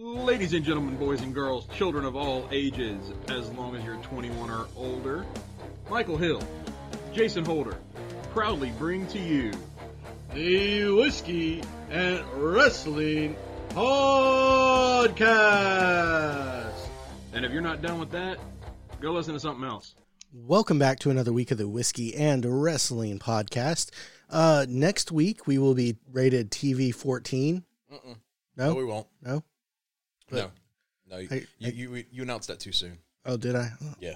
Ladies and gentlemen, boys and girls, children of all ages, as long as you're 21 or older, Michael Hill, Jason Holder, proudly bring to you the Whiskey and Wrestling Podcast. And if you're not done with that, go listen to something else. Welcome back to another week of the Whiskey and Wrestling Podcast. Uh, next week we will be rated TV 14. Mm-mm. No, No, we won't. no. No, no. You, I- you, you you announced that too soon. Oh, did I? Oh, Yeah,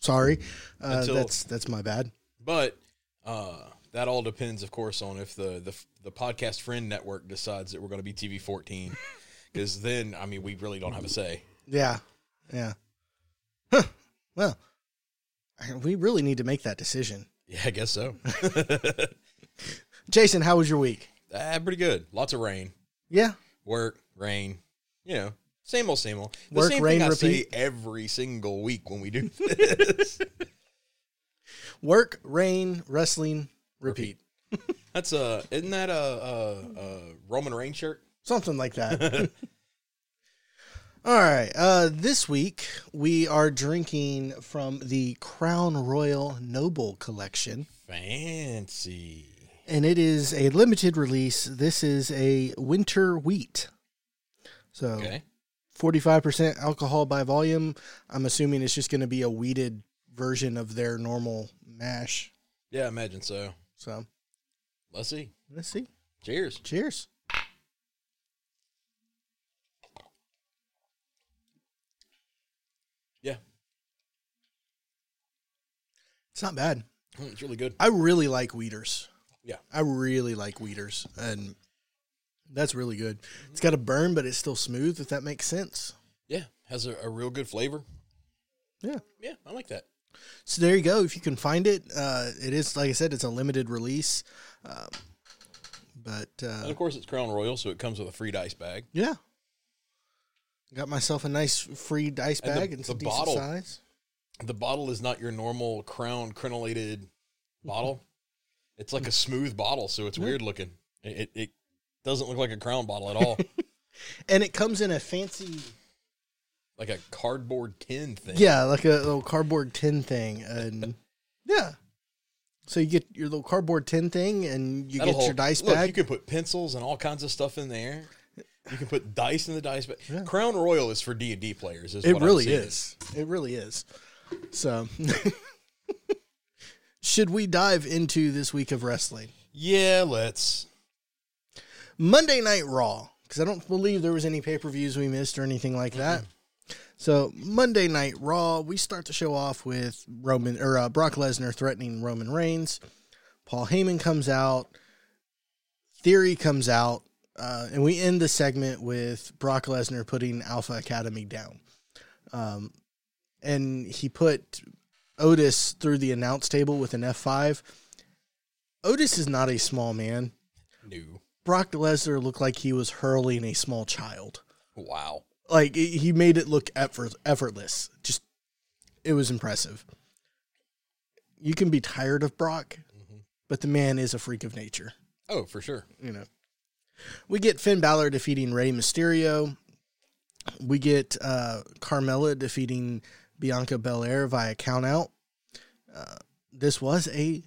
Sorry. Uh, Until- that's that's my bad. but uh, that all depends, of course, on if the the the podcast friend network decides that we're going to be TV fourteen. Because then, I mean, we really don't have a say. Yeah, yeah. Huh. Well, I- we really need to make that decision. Yeah, I guess so. Jason, how was your week? ah, pretty good. Lots of rain, Yeah, work, rain. You know, same old, same old. The Work, same rain, thing I repeat. say every single week when we do this. work, rain, wrestling, repeat. That's a isn't that a, a, a Roman Reigns shirt? something like that. All right. Uh, this week we are drinking from the Crown Royal Noble Collection, Fancy. and it is a limited release. This is a winter wheat. So Okay. Forty-five percent alcohol by volume. I'm assuming it's just going to be a wheated version of their normal mash. Yeah, I imagine so. So Let's see. let's see. Cheers. Cheers. Yeah. It's not bad. Mm, It's really good. I really like Weeders. Yeah. I really like Weeders, and that's really good. It's got a burn, but it's still smooth. If that makes sense. Yeah. Has a, a real good flavor. Yeah. Yeah, I like that. So there you go. If you can find it, uh, it is like I said, it's a limited release. Um, but And uh, of course, it's Crown Royal, so it comes with a free dice bag. yeah, got myself a nice free dice And the- bag and, some the decent bottle- size. The bottle is not your normal Crown crenellated bottle. It's like a smooth bottle, so it's weird looking. It, it, it doesn't look like a Crown bottle at all. And it comes in a fancy, like a cardboard tin thing. yeah, like a little cardboard tin thing, and yeah. So you get your little cardboard tin thing, and you That'll get your hold- dice look, bag. You can put pencils and all kinds of stuff in there. You can put dice in the dice bag. Yeah. Crown Royal is for D and D players. Is It really is. It really is. So, should we dive into this week of wrestling? Yeah, let's. Monday Night Raw, because I don't believe there was any pay per views we missed or anything like that. So Monday Night Raw, we start the show off with Roman or uh, Brock Lesnar threatening Roman Reigns. Paul Heyman comes out. Theory comes out, uh, and we end the segment with Brock Lesnar putting Alpha Academy down. Um, and he put Otis through the announce table with an F five. Otis is not a small man. No. Brock Lesnar looked like he was hurling a small child. Wow. Like it- he made it look effort, effortless. Just it was impressive. You can be tired of Brock, but the man is a freak of nature. Oh, for sure. You know. We get Finn Balor defeating Rey Mysterio. We get uh, Carmella defeating Bianca Belair via countout. Uh, this was a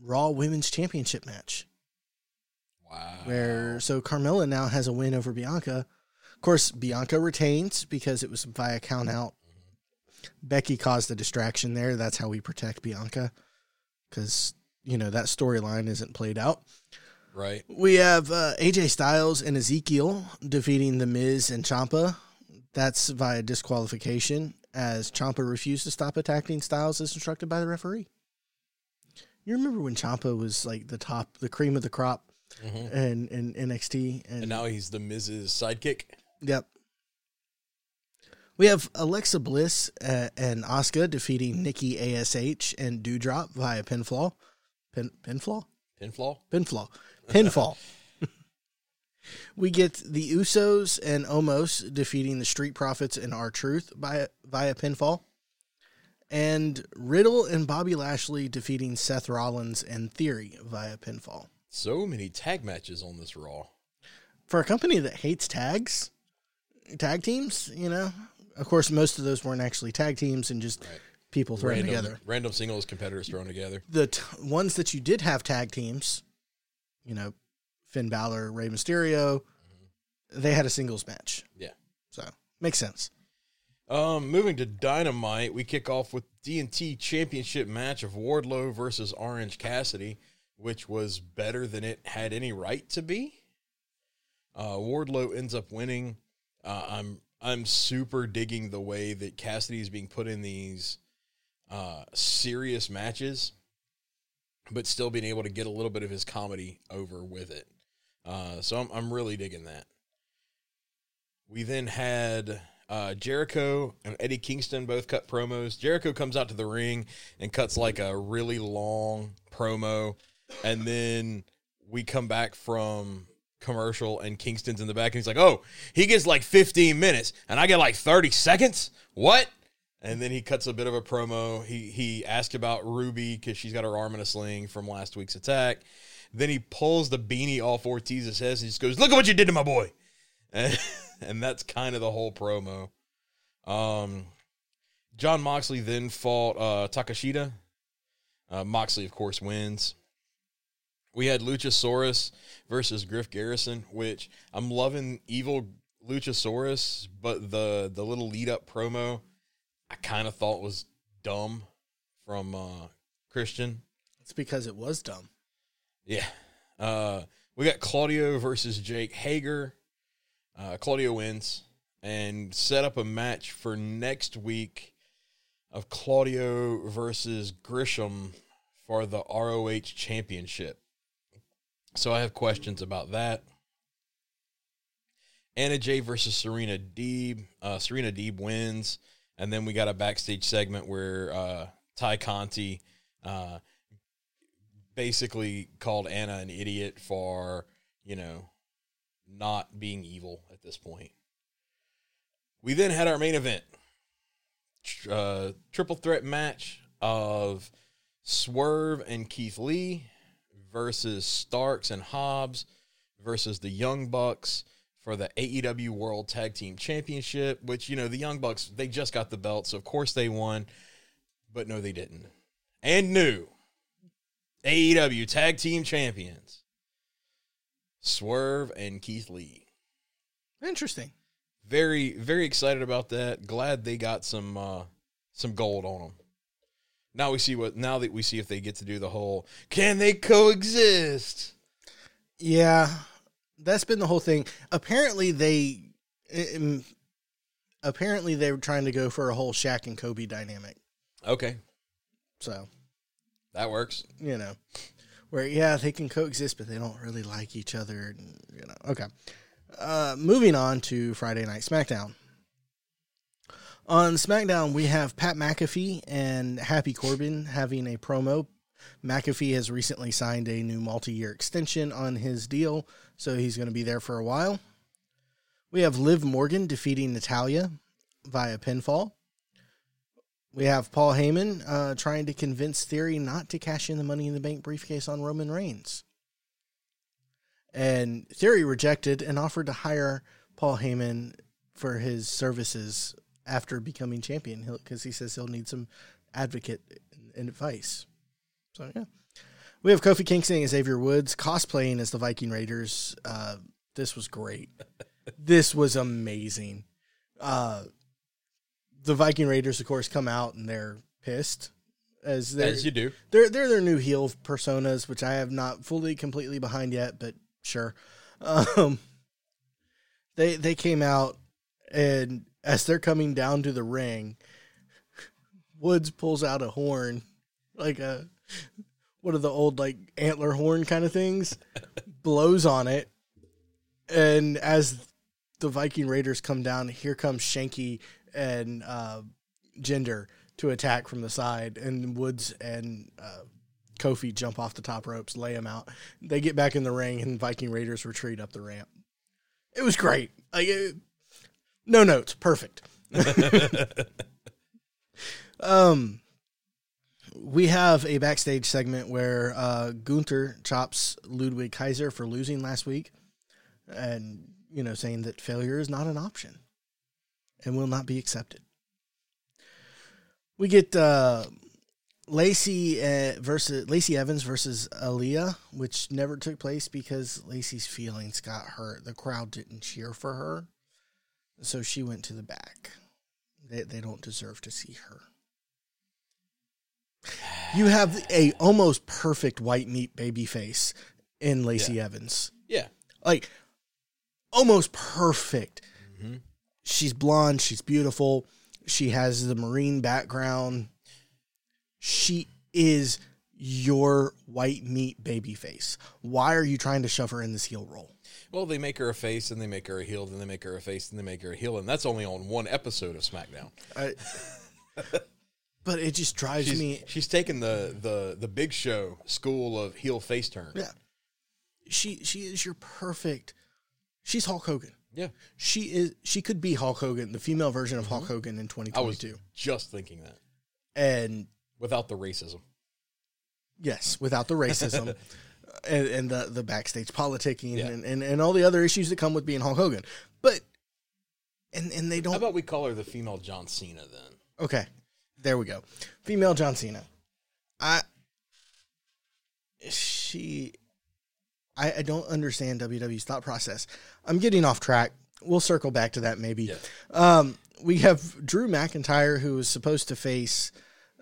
Raw Women's Championship match. Wow. where so Carmella now has a win over Bianca. Of course, Bianca retains because it was via count out. Becky caused the distraction there. That's how we protect Bianca because you know that storyline isn't played out. Right. We have uh, AJ Styles and Ezekiel defeating The Miz and Ciampa. That's via disqualification as Ciampa refused to stop attacking Styles as instructed by the referee. You remember when Ciampa was like the top, the cream of the crop Mhm. in, in NXT? And, And now he's the Miz's Sidekick. Yep. We have Alexa Bliss uh, and Asuka defeating Nikki Ash and Doudrop via pinfall. Pin pinfall? Pinfall. Pinfall. Pinfall. we get the Usos and Omos defeating the Street Profits and R-Truth via via pinfall. And Riddle and Bobby Lashley defeating Seth Rollins and Theory via pinfall. So many tag matches on this Raw. For a company that hates tags, tag teams. You know, of course, most of those weren't actually tag teams and just Right. people thrown random, together. random singles competitors thrown together. The t- ones that you did have tag teams, you know, Finn Balor, Rey Mysterio, they had a singles match. Yeah. So makes sense. Um, moving to Dynamite, we kick off with TNT Championship match of Wardlow versus Orange Cassidy, which was better than it had any right to be. Uh, Wardlow ends up winning. Uh, I'm I'm super digging the way that Cassidy is being put in these uh, serious matches, but still being able to get a little bit of his comedy over with it. Uh, so I'm I'm really digging that. We then had uh, Jericho and Eddie Kingston both cut promos. Jericho comes out to the ring and cuts like a really long promo, and then we come back from commercial and Kingston's in the back and he's like, "Oh, he gets like 15 minutes and I get like 30 seconds. What?" And then he cuts a bit of a promo. He he asked about Ruby because she's got her arm in a sling from last week's attack. Then he pulls the beanie off Ortiz's head and he just goes, "Look at what you did to my boy." And, and that's kind of the whole promo. Um, Jon Moxley then fought uh, Takeshita. Uh, Moxley, of course, wins. We had Luchasaurus versus Griff Garrison, which I'm loving evil Luchasaurus, but the the little lead up promo I kind of thought was dumb from uh, Christian. It's because it was dumb. Yeah. Uh, we got Claudio versus Jake Hager. Uh, Claudio wins and set up a match for next week of Claudio versus Gresham for the ROH championship. So I have questions about that. Anna Jay versus Serena Deeb. Uh, Serena Deeb wins. And then we got a backstage segment where uh, Tay Conti uh, basically called Anna an idiot for, you know, not being evil at this point. We then had our main event uh, triple threat match of Swerve and Keith Lee versus Starks and Hobbs versus the Young Bucks for the AEW World Tag Team Championship, which, you know, the Young Bucks, they just got the belt, so of course they won, but no, they didn't. And new AEW Tag Team Champions Swerve and Keith Lee. Interesting. Very, very excited about that. Glad they got some uh, some gold on them. Now we see what. Now that we see if they get to do the whole, can they coexist? Yeah, that's been the whole thing. Apparently, they um, apparently they were trying to go for a whole Shaq and Kobe dynamic. Okay, So that works. you know, where yeah they can coexist, but they don't really like each other. And, you know, okay. Uh, moving on to Friday Night SmackDown. On SmackDown, we have Pat McAfee and Happy Corbin having a promo. McAfee has recently signed a new multi year extension on his deal, so he's going to be there for a while. We have Liv Morgan defeating Natalya via pinfall. We have Paul Heyman uh, trying to convince Theory not to cash in the Money in the Bank briefcase on Roman Reigns. And Theory rejected and offered to hire Paul Heyman for his services after becoming champion because he says he'll need some advocate and advice. So, yeah. We have Kofi Kingston as Xavier Woods cosplaying as the Viking Raiders. Uh, this was great. this was amazing. Uh, the Viking Raiders, of course, come out and they're pissed as As you do. they're they're their new heel personas, which I have not fully completely behind yet, but sure. Um, they they came out and as they're coming down to the ring, Woods pulls out a horn, like a one of the old like antler horn kind of things, blows on it, and as the Viking Raiders come down, here comes Shanky and uh, Jinder to attack from the side, and Woods and uh, Kofi jump off the top ropes, lay him out. They get back in the ring, and Viking Raiders retreat up the ramp. It was great. Like, it, no notes, perfect. um, we have a backstage segment where uh, Gunther chops Ludwig Kaiser for losing last week, and you know, saying that failure is not an option. and will not be accepted. We get uh, Lacey uh, versus Lacey Evans versus Aliyah, which never took place because Lacey's feelings got hurt. The crowd didn't cheer for her, so she went to the back. They they don't deserve to see her. You have a almost perfect white meat baby face in Lacey Evans. Yeah. Like almost perfect. hmm She's blonde, she's beautiful. She has the marine background. She is your white meat baby face. Why are you trying to shove her in this heel role? Well, they make her a face, and they make her a heel, then they make her a face, and they make her a heel, and that's only on one episode of SmackDown. I, but it just drives She's, me she's taken the the the Big Show school of heel face turn. Yeah. She she is your perfect. She's Hulk Hogan. Yeah. She is she could be Hulk Hogan, the female version of Hulk Hogan in Mm-hmm. I was 2022. just thinking that And without the racism. yes, without the racism and, and the the backstage politicking Yeah. and, and, and all the other issues that come with being Hulk Hogan. But and and they don't How about we call her the female John Cena then? Okay. There we go. Female John Cena. I she I, I don't understand WWE's thought process. I'm getting off track. We'll circle back to that maybe. Yeah. Um, we have Drew McIntyre who was supposed to face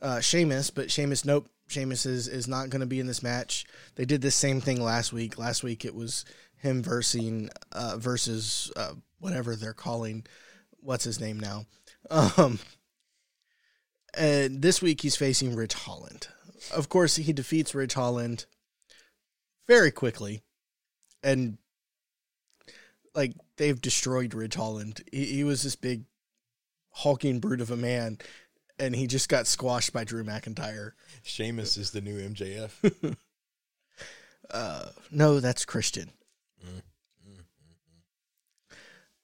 uh, Sheamus, but Sheamus, nope. Sheamus is, is not going to be in this match. They did the same thing last week. Last week it was him versus uh, versus uh, whatever they're calling. What's his name now? Um, and this week he's facing Ridge Holland. Of course, he defeats Ridge Holland very quickly, and like they've destroyed Ridge Holland. He, he was this big hulking brute of a man, and he just got squashed by Drew McIntyre. Sheamus is the new MJF. Uh, no, that's Christian.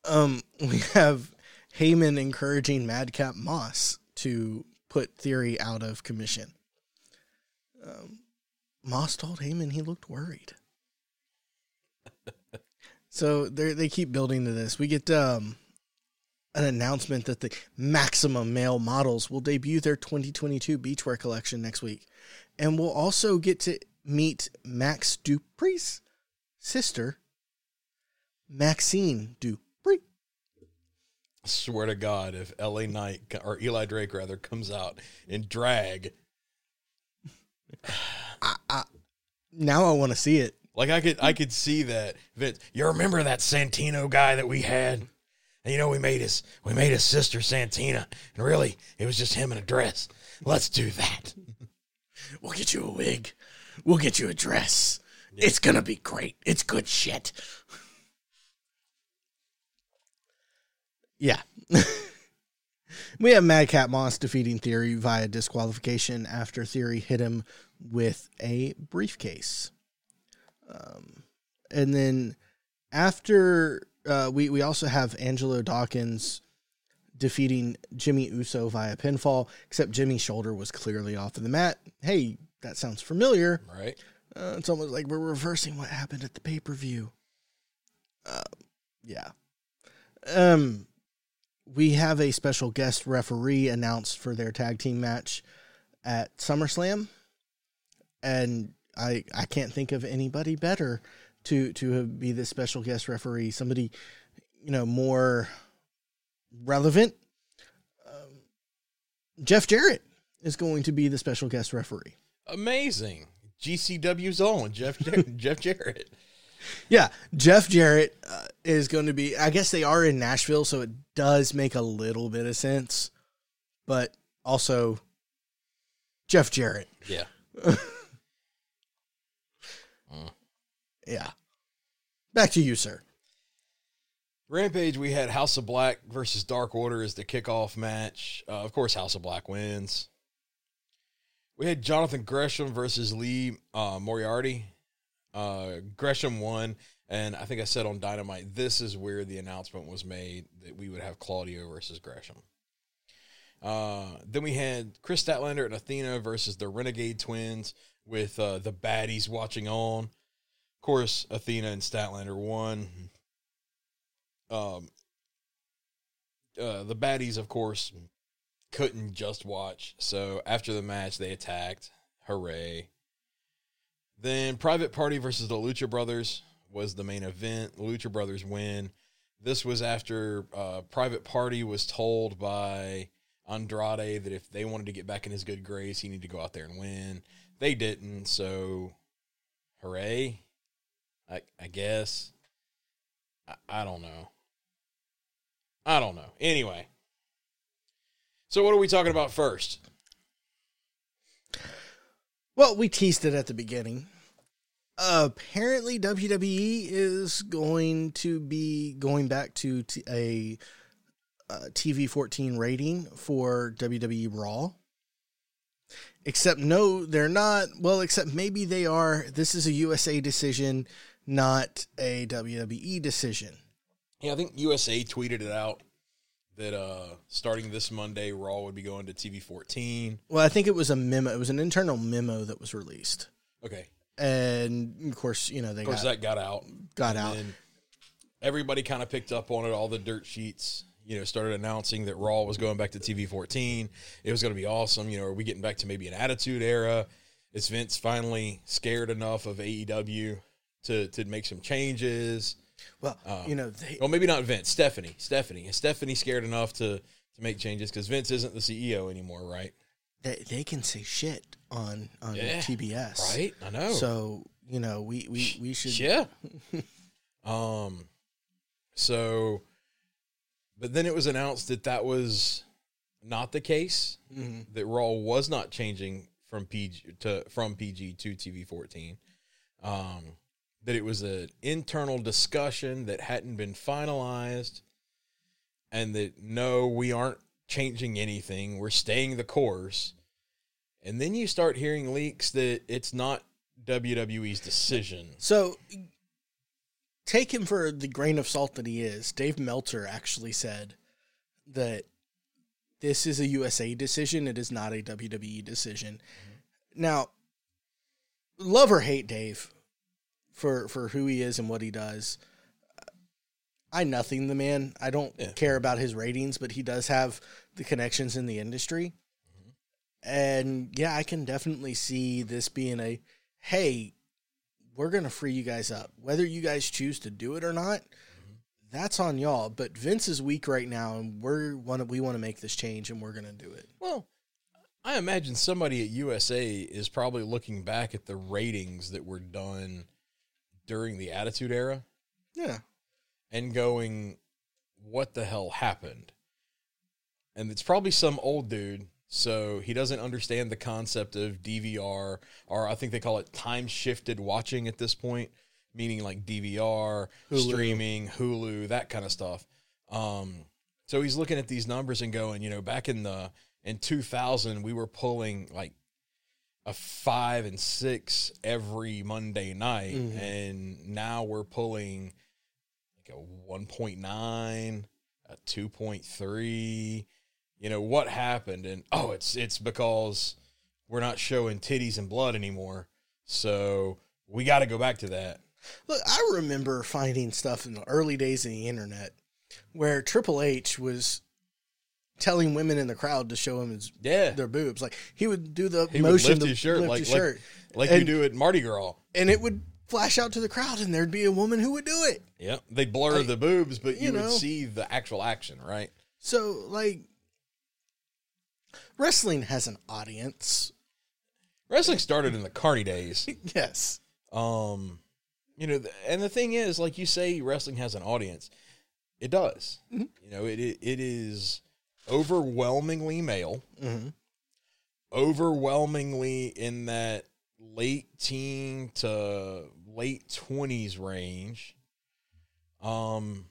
Um, we have Heyman encouraging Madcap Moss to put Theory out of commission. Um, Moss told Heyman he looked worried. so they they keep building to this. We get um an announcement that the Maximum Male Models will debut their 2022 beachwear collection next week, and we'll also get to meet Max Dupri's sister, Maxine Dupri. Swear to God, if LA Knight or Eli Drake rather comes out in drag, Now I want to see it. like I could, I could see that. Vince, you remember that Santino guy that we had? And you know, we made his, we made his sister Santina, and really, it was just him in a dress. Let's do that. We'll get you a wig. We'll get you a dress. It's gonna be great. It's good shit. Yeah. we have Madcap Moss defeating Theory via disqualification after Theory hit him with a briefcase. Um, and then after uh, we we also have Angelo Dawkins defeating Jimmy Uso via pinfall, except Jimmy's shoulder was clearly off of the mat. Hey, that sounds familiar. Right? Uh, it's almost like we're reversing what happened at the pay per view. Uh, yeah. Um, we have a special guest referee announced for their tag team match at SummerSlam, and I I can't think of anybody better to to be the special guest referee. Somebody, you know, more relevant. Um, Jeff Jarrett is going to be the special guest referee. Amazing. GCW's own Jeff Jar- Jeff Jarrett. Yeah, Jeff Jarrett uh, is going to be. I guess they are in Nashville, so it does make a little bit of sense. But also, Jeff Jarrett. Yeah. Yeah. Back to you, sir. Rampage, we had House of Black versus Dark Order as the kickoff match. Uh, of course, House of Black wins. We had Jonathan Gresham versus Lee uh, Moriarty. Uh, Gresham won, and I think I said on Dynamite, this is where the announcement was made that we would have Claudio versus Gresham. Uh, then we had Kris Statlander and Athena versus the Renegade Twins with uh, the baddies watching on. Course, Athena and Statlander won. Um, uh, the baddies, of course, couldn't just watch. So after the match, they attacked. Hooray! Then Private Party versus the Lucha Brothers was the main event. The Lucha Brothers win. This was after uh, Private Party was told by Andrade that if they wanted to get back in his good grace, he needed to go out there and win. They didn't, so hooray! I I guess. I, I don't know. I don't know. Anyway, so what are we talking about first? Well, we teased it at the beginning. apparently, WWE is going to be going back to t- a uh, TV 14 rating for WWE Raw. Except, no, they're not. Well, except maybe they are. This is a USA decision, not a WWE decision. Yeah, I think USA tweeted it out that uh starting this Monday, Raw would be going to TV 14. Well, I think it was a memo. It was an internal memo that was released. Okay, And of course, you know, they of course got, that got out. got And out. everybody kind of picked up on it. All the dirt sheets, you know, started announcing that Raw was going back to TV 14. It was going to be awesome. You know, are we getting back to maybe an Attitude Era? Is Vince finally scared enough of AEW to to make some changes? Well, uh, you know, they, Well, maybe not Vince. Stephanie. Stephanie. Is Stephanie scared enough to to make changes because Vince isn't the CEO anymore, right? they, they can say shit on on Yeah, TBS, Right. I know. So you know, we we we should. Yeah. um. So, but then it was announced that that was not the case. Mhm. That Raw was not changing from PG to from PG to TV fourteen. Um, that it was an internal discussion that hadn't been finalized, and that no, we aren't changing anything. We're staying the course. And then you start hearing leaks that it's not WWE's decision. So take him for the grain of salt that he is. Dave Meltzer actually said that this is a USA decision. It is not a WWE decision. Mm-hmm. Now, love or hate Dave for for who he is and what he does. I nothing the man. I don't Yeah. care about his ratings, but he does have the connections in the industry. And yeah, I can definitely see this being a hey, we're going to free you guys up. Whether you guys choose to do it or not, that's on y'all. But Vince is weak right now and we're want we want to make this change and we're going to do it. Well, I imagine somebody at USA is probably looking back at the ratings that were done during the Attitude Era Yeah. and going, what the hell happened? And it's probably some old dude, so he doesn't understand the concept of DVR, or I think they call it time shifted watching at this point, meaning like DVR, Hulu. streaming, Hulu, that kind of stuff. Um, so he's looking at these numbers and going, you know, back in the in 2000, we were pulling like a five and six every Monday night, Mhm. and now we're pulling like a 1.9, a 2.3. You know what happened? And oh, it's it's because we're not showing titties and blood anymore. So we got to go back to that. Look, I remember finding stuff in the early days of the internet where Triple H was telling women in the crowd to show him his Yeah, their boobs. Like he would do the he would motion lift to his shirt lift like his like, shirt, like you do at Mardi Gras. and it would flash out to the crowd, and there'd be a woman who would do it. Yeah, they blur I- the boobs, but you, you would know. see the actual action, right? So, like, wrestling has an audience. Wrestling started in the Carney days. Yes. Um, you know, and the thing is, like you say, wrestling has an audience. It does. Mhm. You know, it, it it is overwhelmingly male, hmm overwhelmingly in that late teen to late twenties range. Um,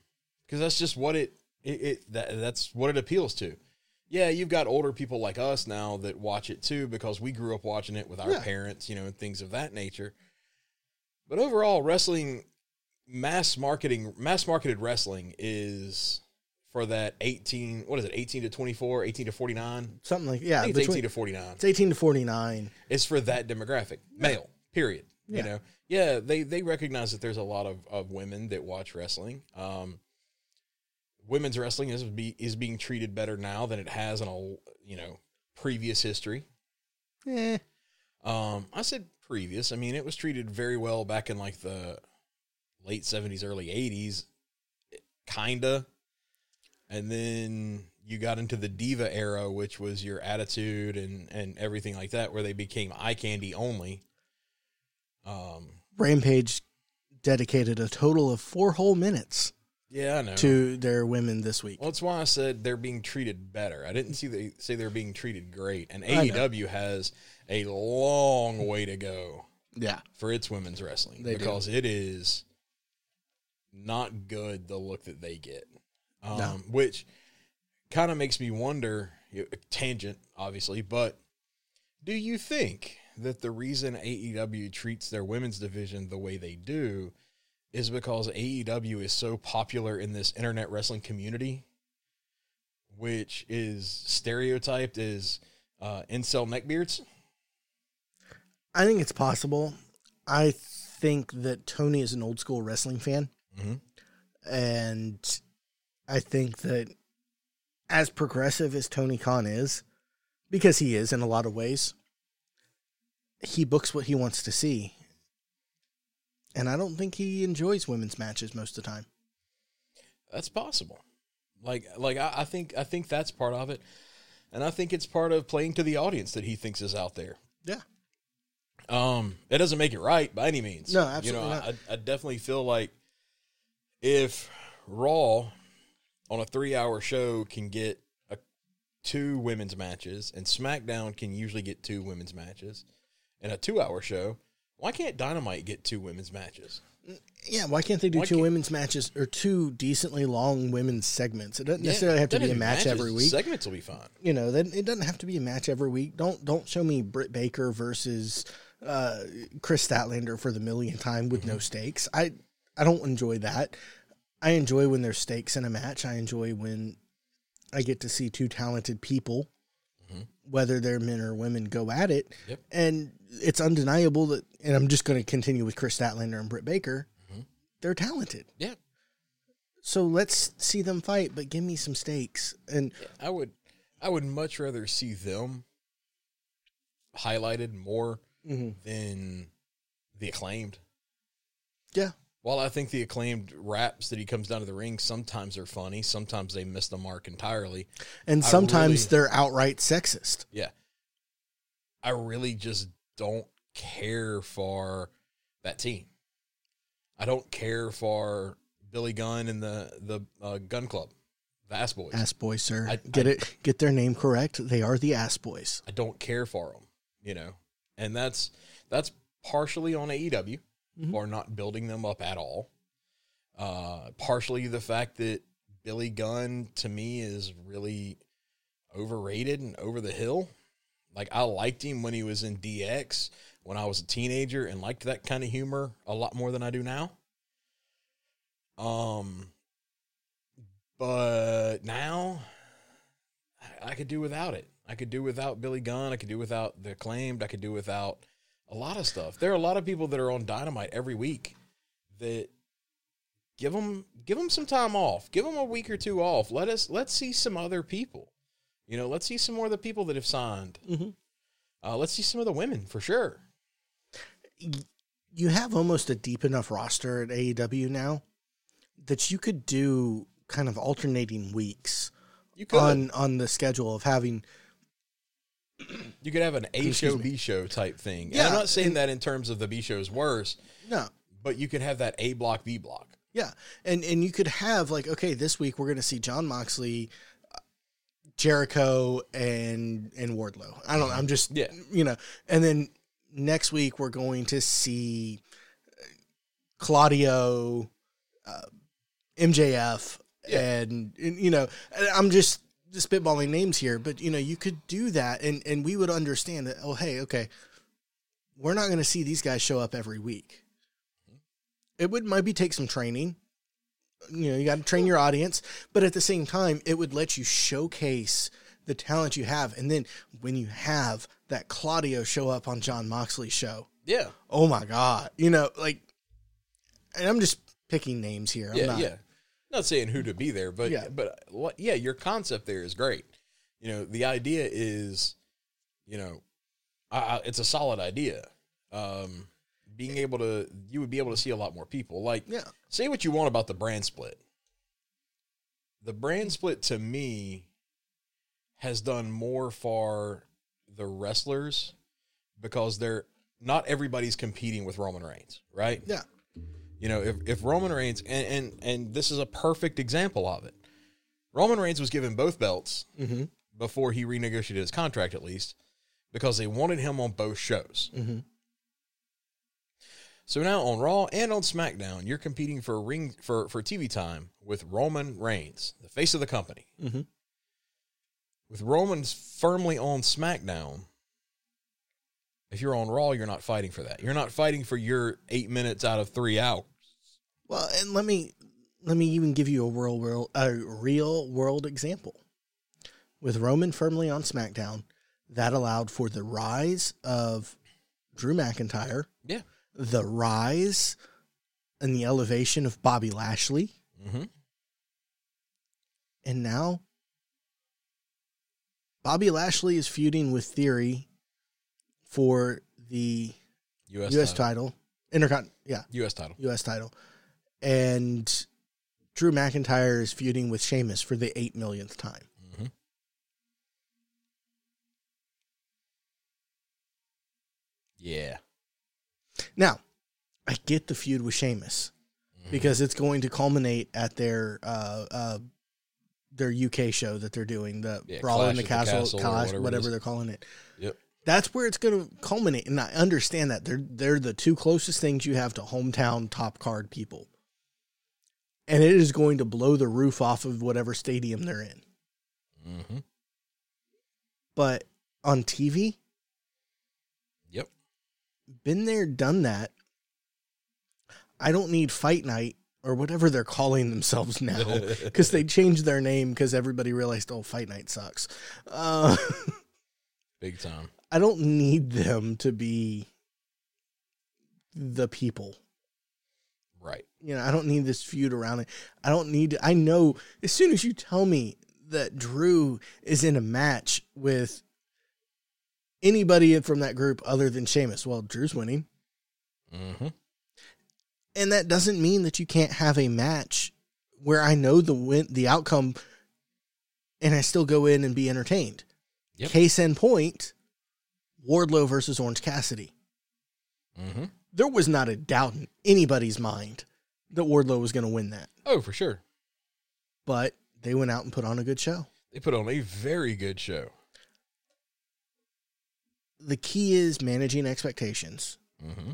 because that's just what it it, it that that's what it appeals to. Yeah, you've got older people like us now that watch it too because we grew up watching it with our Yeah. parents, you know, and things of that nature. But overall, wrestling mass marketing mass marketed wrestling is for that 18 what is it 18 to 24 18 to 49 Something like yeah. It's between- 18 to 49 it's eighteen to forty nine. it's for that demographic male period Yeah. you know yeah they they recognize that there's a lot of, of women that watch wrestling um women's wrestling is be, is being treated better now than it has in a you know previous history. yeah Um, I said previous. I mean, it was treated very well back in like the late seventies, early eighties, kinda. And then you got into the diva era, which was your attitude and and everything like that, where they became eye candy only. Um, Rampage dedicated a total of four whole minutes yeah, I know. to their women this week. Well, that's why I said they're being treated better. I didn't see they say they're being treated great, and AEW has a long way to go Yeah. for its women's wrestling They do. because it is not good the look that they get, um, No. which kind of makes me wonder. Tangent, obviously, but do you think that the reason AEW treats their women's division the way they do is because AEW is so popular in this internet wrestling community, which is stereotyped as uh, incel neckbeards? I think it's possible. I think that Tony is an old school wrestling fan. Mhm. And I think that as progressive as Tony Khan is, because he is in a lot of ways, he books what he wants to see. And I don't think he enjoys women's matches most of the time. That's possible. Like like I, I think I think that's part of it. And I think it's part of playing to the audience that he thinks is out there. Yeah. Um, that doesn't make it right by any means. No, absolutely You know, not. I, I definitely feel like if Raw on a three-hour show can get a, two women's matches, and SmackDown can usually get two women's matches, in a two-hour show, why can't Dynamite get two women's matches? Yeah, why can't they do Why two can't- women's matches or two decently long women's segments? It doesn't necessarily have to be a match matches. every week. Segments will be fine. you know, then it doesn't have to be a match every week. Don't don't show me Britt Baker versus uh, Kris Statlander for the millionth time with no stakes. I I don't enjoy that. I enjoy when there's stakes in a match. I enjoy when I get to see two talented people, Mhm. whether they're men or women, go at it. Yep. And it's undeniable that, and I'm just going to continue with Kris Statlander and Britt Baker. Mhm. They're talented. Yeah. So let's see them fight, but give me some stakes. And I would I would much rather see them highlighted more mhm. than the acclaimed. yeah, While I think the acclaimed raps that he comes down to the ring sometimes are funny, sometimes they miss the mark entirely. And sometimes really- they're outright sexist. Yeah. I really just don't care for that team. I don't care for Billy Gunn and the the uh, Gun Club, the Ass Boys. Ass boys, sir. I- get I- it? Get their name correct. They are the ass boys. I don't care for them, you know, and that's that's partially on AEW Mhm. for not building them up at all. Uh, partially the fact that Billy Gunn to me is really overrated and over the hill. Like I liked him when he was in DX when I was a teenager and liked that kind of humor a lot more than I do now. Um, but now I, I could do without it. I could do without Billy Gunn. I could do without the acclaimed. I could do without a lot of stuff. There are a lot of people that are on Dynamite every week that give them give them some time off. Give them a week or two off. Let us let's see some other people. You know, let's see some more of the people that have signed. Mhm. Uh, let's see some of the women for sure. You have almost a deep enough roster at AEW now that you could do kind of alternating weeks You could on on the schedule of having. You could have an A Excuse show me. B show type thing. And I'm not saying and- that in terms of the B show's worse, No, but you could have that A block B block. Yeah, and and you could have like okay, this week we're going to see Jon Moxley, Jericho, and and Wardlow. I don't. know. I'm just Yeah. you know, and then next week we're going to see uh, Claudio, uh, MJF, Yeah. and, and you know, I'm just spitballing names here, but you know, you could do that, and and we would understand that. Oh, hey, okay, we're not going to see these guys show up every week it would maybe take some training. You know, you got to train your audience, but at the same time, it would let you showcase the talent you have. And then when you have that Claudio show up on Jon Moxley's show, Yeah. oh my God, you know, like, and I'm just picking names here. I'm Yeah, not, yeah. Not saying who to be there, but Yeah. but what- yeah, your concept there is great. You know, the idea is, you know, I, I, it's a solid idea. Um, being able to, you would be able to see a lot more people. Like, Yeah. say what you want about the brand split. The brand split to me has done more for the wrestlers because they're not everybody's competing with Roman Reigns, right? Yeah. You know, if, if Roman Reigns and, and and this is a perfect example of it. Roman Reigns was given both belts Mm-hmm. before he renegotiated his contract, at least, because they wanted him on both shows. Mm-hmm. So now on Raw and on SmackDown, you're competing for ring for for TV time with Roman Reigns, the face of the company. Mm-hmm. With Roman's firmly on SmackDown, if you're on Raw, you're not fighting for that. You're not fighting for your eight minutes out of three hours. Well, and let me let me even give you a real world a real world example. With Roman firmly on SmackDown, that allowed for the rise of Drew McIntyre, Yeah. the rise and the elevation of Bobby Lashley, Mm-hmm. and now Bobby Lashley is feuding with Theory for the U.S. U.S. title. title, Intercon, yeah, U.S. title. U.S. title, and Drew McIntyre is feuding with Sheamus for the eight millionth time. Mhm. Yeah. Now, I get the feud with Sheamus Mm-hmm. because it's going to culminate at their uh, uh, their UK show that they're doing, the Yeah, Brawl in the at the Castle, Castle Clash, whatever whatever they're calling it. Yep. That's where it's going to culminate, and I understand that they're they're the two closest things you have to hometown top card people, and it is going to blow the roof off of whatever stadium they're in. Mm-hmm. But on TV, Yep. been there, done that. I don't need Fight Night or whatever they're calling themselves now because they changed their name because everybody realized, oh, Fight Night sucks. Uh, Big time. I don't need them to be the people. Right. You know, I don't need this feud around it. I don't need to, I know as soon as you tell me that Drew is in a match with anybody from that group other than Sheamus, well, Drew's winning. Mm-hmm. And that doesn't mean that you can't have a match where I know the win the outcome and I still go in and be entertained. Yep. Case in point, Wardlow versus Orange Cassidy. Mm-hmm. There was not a doubt in anybody's mind that Wardlow was going to win that. Oh, for sure. But they went out and put on a good show. They put on a very good show. The key is managing expectations Mm-hmm.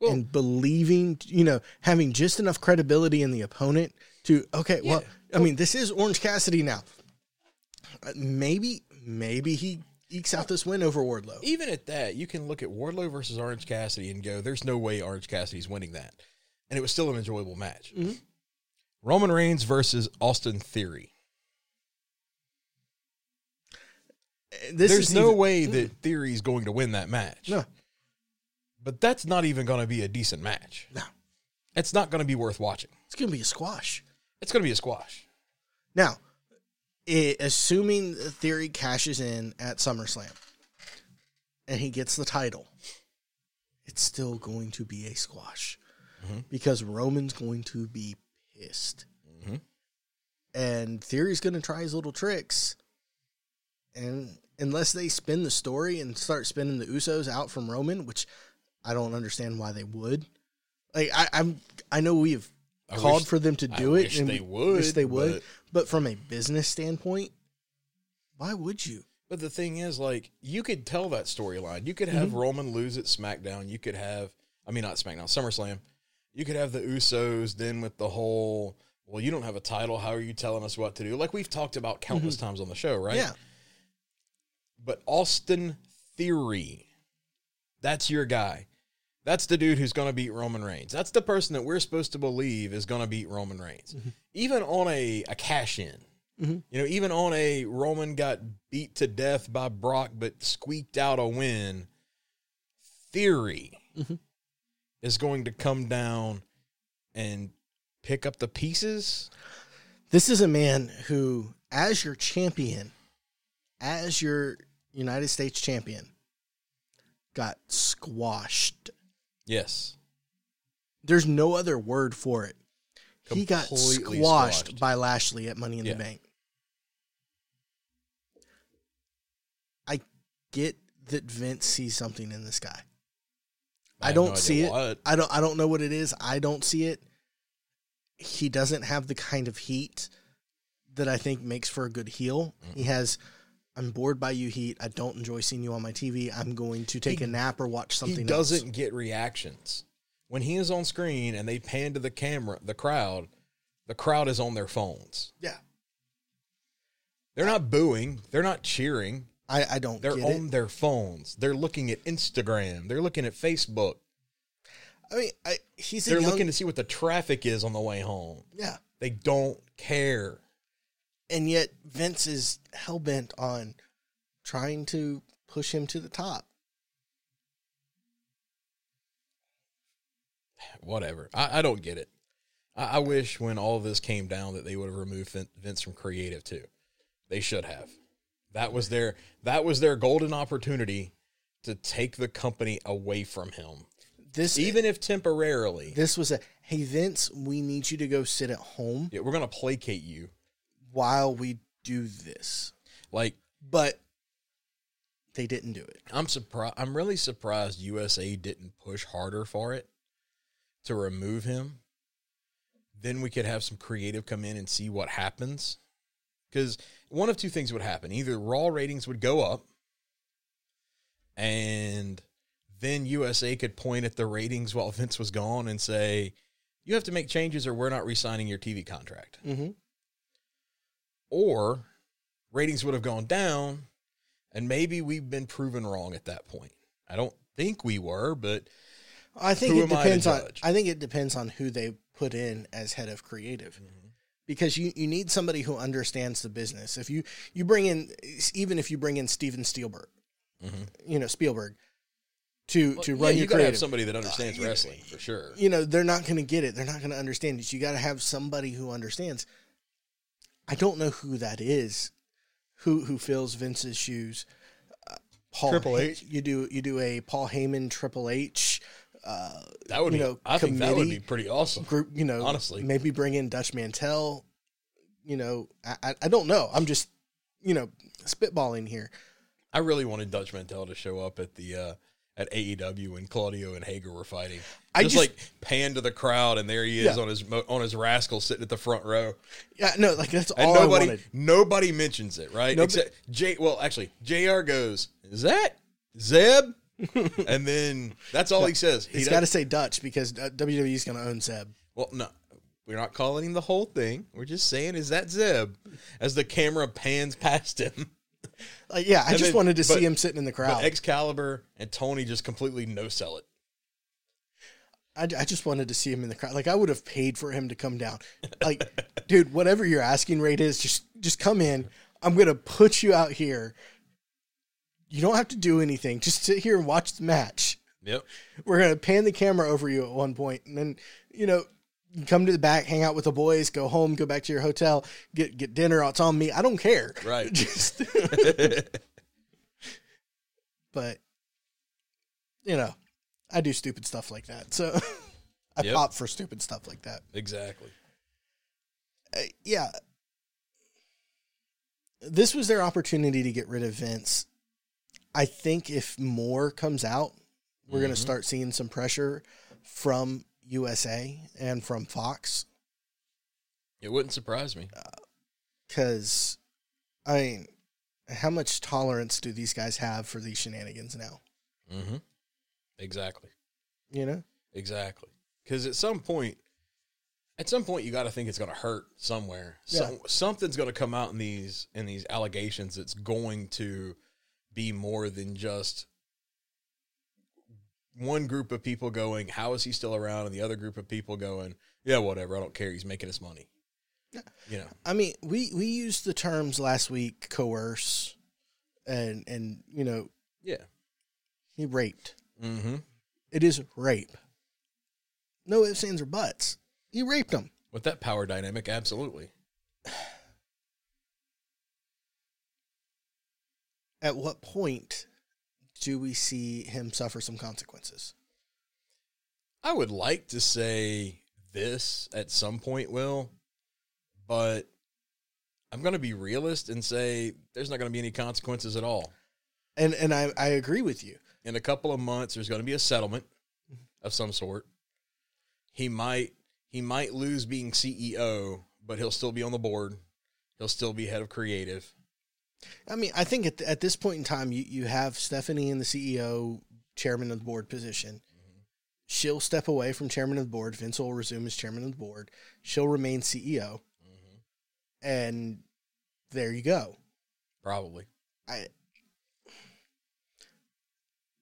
Well, and believing, you know, having just enough credibility in the opponent to, okay, well, I mean, this is Orange Cassidy now. Uh, Maybe, maybe he ekes out this win over Wardlow. even at that, you can look at Wardlow versus Orange Cassidy and go, "There's no way Orange Cassidy's winning that," and it was still an enjoyable match. Mhm. Roman Reigns versus Austin Theory. This There's no even- way that Theory's going to win that match. No. But that's not even going to be a decent match. No. It's not going to be worth watching. It's going to be a squash. It's going to be a squash. Now, i assuming the Theory cashes in at SummerSlam and he gets the title, it's still going to be a squash Mhm. because Roman's going to be pissed. Mhm. And Theory's going to try his little tricks. And unless they spin the story and start spinning the Usos out from Roman, which I don't understand why they would. Like I, I'm, I know we've I called wish- for them to I do it, wish and they would, wish they would. but- But from a business standpoint, why would you? But the thing is, like, you could tell that storyline. You could have Mm-hmm. Roman lose at SmackDown. You could have, I mean, not SmackDown, SummerSlam. You could have the Usos then with the whole, well, you don't have a title. How are you telling us what to do? Like we've talked about countless times on the show, right? Mm-hmm. Yeah, But Austin Theory, that's your guy. That's the dude who's going to beat Roman Reigns. That's the person that we're supposed to believe is going to beat Roman Reigns. Even on a, a cash in, Mhm. you know, even on a Roman got beat to death by Brock but squeaked out a win, Theory Mhm. is going to come down and pick up the pieces. This is a man who, as your champion, as your United States champion, got squashed. Yes. There's no other word for it. He got squashed, squashed. by Lashley at Money in Yeah. the Bank. I get that Vince sees something in this guy. I, no don't idea see it. what. I don't I don't know what it is. I don't see it. He doesn't have the kind of heat that I think makes for a good heel. He has I'm bored by you heat. I don't enjoy seeing you on my TV. I'm going to take He- a nap or watch something he doesn't get reactions when he is on screen and they pan to the camera the crowd the crowd is on their phones. Yeah. they're not booing they're not cheering I, I don't they're on it. their phones they're looking at instagram they're looking at facebook I mean, I, he's they're young, looking to see what the traffic is on the way home yeah. they don't care And yet Vince is hell bent on trying to push him to the top. whatever. I, I don't get it. I, I wish when all this came down that they would have removed vince from creative too. They should have. That was their that was their golden opportunity to take the company away from him. This even if temporarily. This was a hey Vince, we need you to go sit at home. Yeah, we're gonna placate you while we do this. like But they didn't do it. i'm surprised i'm really surprised usa didn't push harder for it to remove him then we could have some creative come in and see what happens because one of two things would happen either raw ratings would go up and then usa could point at the ratings while vince was gone and say you have to make changes or we're not re-signing your tv contract Mm-hmm. Or ratings would have gone down and maybe we've been proven wrong at that point i don't think we were but I think it am I to depends on. I think it depends on who they put in as head of creative, mm-hmm. because you, you need somebody who understands the business. If you you bring in, even if you bring in Steven Spielberg, mm-hmm. you know Spielberg, to to yeah, run you your creative, have somebody that uh, understands wrestling for sure you know they're not going to get it. They're not going to understand it. You got to have somebody who understands. I don't know who that is, who who fills Vince's shoes. Uh, Paul Triple Ha- H. You do you do a Paul Heyman Triple H. Uh, that would you be i think that would be pretty awesome group, you know, Honestly. maybe bring in Dutch Mantell. You know, I, I, I don't know. I'm just, you know, spitballing here. i really wanted dutch mantell to show up at the uh at AEW when Claudio and Hager were fighting. I just, just- like pan to the crowd, and there he is Yeah. on his on his rascal sitting at the front row, Yeah, no, like that's and all I nobody wanted. nobody mentions it, right? Nobody- Except J. Well, actually, Jr. goes, "Is that Zeb?" and then that's all he says. He He's doesn't- got to say Dutch because uh, WWE's going to own Zeb. Well, no, we're not calling him the whole thing. We're just saying, is that Zeb? As the camera pans past him. Like, yeah, I And just then- wanted to but- see him sitting in the crowd. Excalibur and Tony just completely no sell it. I, I just wanted to see him in the crowd. Like I would have paid for him to come down. Like, dude, whatever your asking rate is, just just come in. I'm gonna put you out here. You don't have to do anything. Just sit here and watch the match. Yep. We're gonna pan the camera over you at one point, and then you know, you come to the back, hang out with the boys, go home, go back to your hotel, get get dinner. It's on me. I don't care. Right. Just, but you know, I do stupid stuff like that. So I Yep. pop for stupid stuff like that. exactly. Uh, yeah. This was their opportunity to get rid of Vince. I think if more comes out, we're going to start seeing some pressure from USA and from Fox It wouldn't surprise me. because, I mean, how much tolerance do these guys have for these shenanigans now? Mm-hmm. Exactly. You know? Exactly. Because at some point, at some point, you got to think it's going to hurt somewhere. So, something's going to come out in these in these allegations that's going to be more than just one group of people going, "How is he still around?" and the other group of people going, "Yeah, whatever. I don't care. He's making us money." You know. I mean, we, we used the terms last week coerce and, and, you know, Yeah. he raped. Mm-hmm. It is rape. No ifs, ands, or buts. He raped him. With that power dynamic, absolutely. At what point do we see him suffer some consequences? I would like to say this at some point, Will, but I'm going to be realist and say there's not going to be any consequences at all. And and I, I agree with you. In a couple of months, there's going to be a settlement of some sort. He might he might lose being CEO, but he'll still be on the board. He'll still be head of creative. I mean, I think at, at this point in time, you, you have Stephanie in the CEO, chairman of the board position. She'll step away from chairman of the board. Vince will resume as chairman of the board. She'll remain CEO. Mm-hmm. And there you go. Probably. I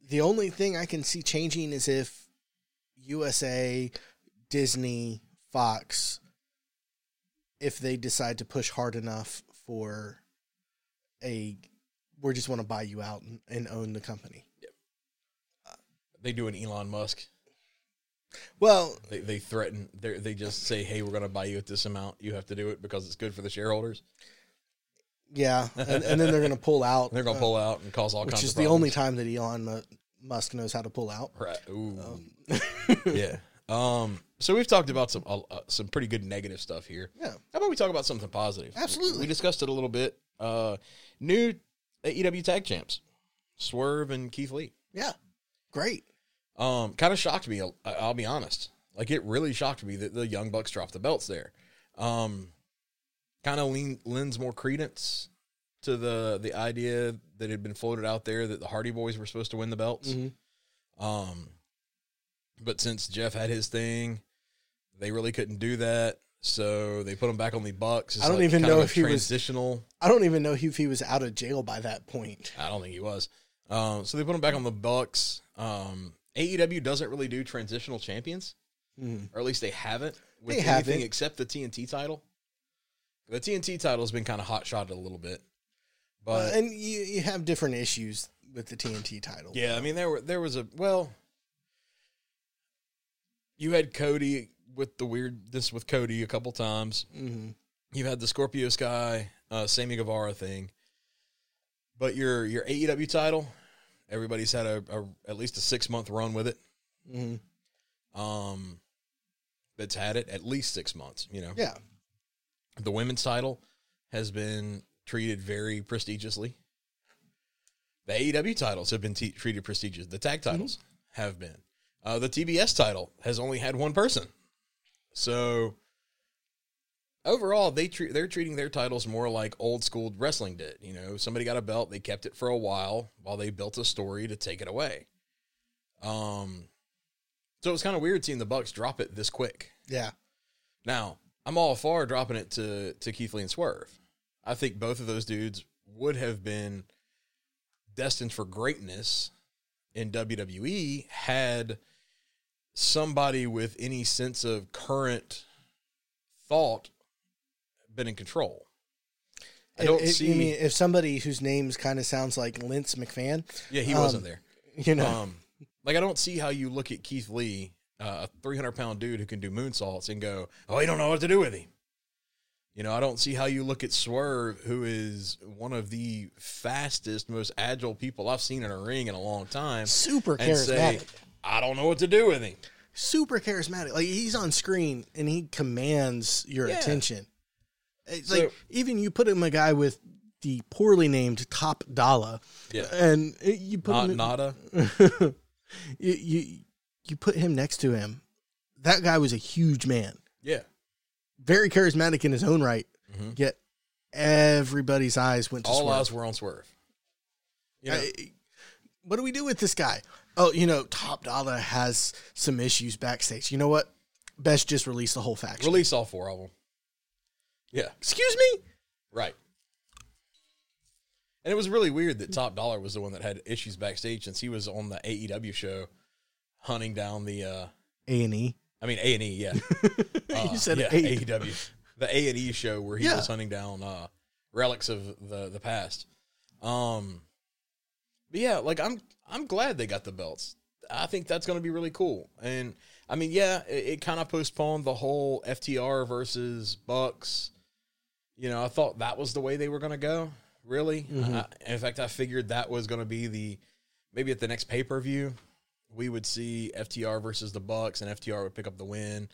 the only thing I can see changing is if USA, Disney, Fox, if they decide to push hard enough for a, we just want to buy you out and, and own the company. They do an Elon Musk. Well, They they threaten. They they just say, "Hey, we're going to buy you at this amount. You have to do it because it's good for the shareholders." Yeah, and, and then they're going to pull out. They're going to uh, pull out and cause all kinds. Of. Which is the only time that Elon Musk knows how to pull out. Right. Ooh. Um, yeah. Um. So we've talked about some uh, uh, some pretty good negative stuff here. Yeah. How about we talk about something positive? Absolutely. We discussed it a little bit. Uh, new AEW tag champs, Swerve and Keith Lee. yeah, great. Um, kind of shocked me. I'll, I'll be honest. Like it really shocked me that the Young Bucks dropped the belts there. Um, kind of lean, lends more credence to the the idea that had been floated out there that the Hardy Boys were supposed to win the belts. Mhm. Um, but since Jeff had his thing, they really couldn't do that. So they put him back on the Bucks. It's I don't like even know if he was- transitional. I don't even know if he was out of jail by that point. I don't think he was. Um, so they put him back on the Bucks. Um, AEW doesn't really do transitional champions, Mhm. or at least they haven't with They anything haven't. except the TNT title. The TNT title has been kind of hot shotted a little bit, but Uh, and you, you have different issues with the TNT title. yeah, I mean there were there was a well, you had Cody with the weirdness with Cody a couple times. hmm You had the Scorpio Sky, uh, Sammy Guevara thing, but your your AEW title, everybody's had a, a at least a six month run with it. hmm Um, that's had it at least six months. You know, Yeah. The women's title has been treated very prestigiously. The AEW titles have been t- treated prestigious. The tag titles have been. Uh, the TBS title has only had one person. So overall, they treat they're treating their titles more like old school wrestling did. You know, somebody got a belt, they kept it for a while while they built a story to take it away. Um, so it was kind of weird seeing the Bucks drop it this quick. Yeah. Now, I'm all for dropping it to to Keith Lee and Swerve. I think both of those dudes would have been destined for greatness in WWE had somebody with any sense of current thought been in control. I don't see. You mean if somebody whose names kind of sounds like Lince McFan, yeah, he um, wasn't there. You know, Um, like I don't see how you look at Keith Lee, uh, a 300 pound dude who can do moonsaults, and go, "Oh, you don't know what to do with him." You know, I don't see how you look at Swerve, who is one of the fastest, most agile people I've seen in a ring in a long time, super and say, charismatic. "I don't know what to do with him." super charismatic. Like he's on screen and he commands your Yeah. attention. It's So- like even you put him a guy with the poorly named Top Dolla, Yeah, and you put not him in- nada. you, you you put him next to him. That guy was a huge man, Yeah, very charismatic in his own right. Mhm. Yet everybody's eyes went to all Swerve. eyes were on Swerve. You know, I- what do we do with this guy? Oh, you know, Top Dolla has some issues backstage. You know what? Best just release the whole faction. release all four of them. Yeah, Excuse me? Right. And it was really weird that Top Dolla was the one that had issues backstage since he was on the AEW show hunting down the uh A and E. I mean A and E, yeah. Uh, You said yeah, A- AEW. The A and E show where he Yeah. was hunting down uh relics of the the past. Um but yeah, like I'm I'm glad they got the belts. I think that's going to be really cool. And I mean, yeah, it, it kind of postponed the whole FTR versus Bucks. You know, I thought that was the way they were going to go. Really, Mhm. I- in fact, I figured that was going to be the maybe at the next pay per view we would see FTR versus the Bucks, and FTR would pick up the win,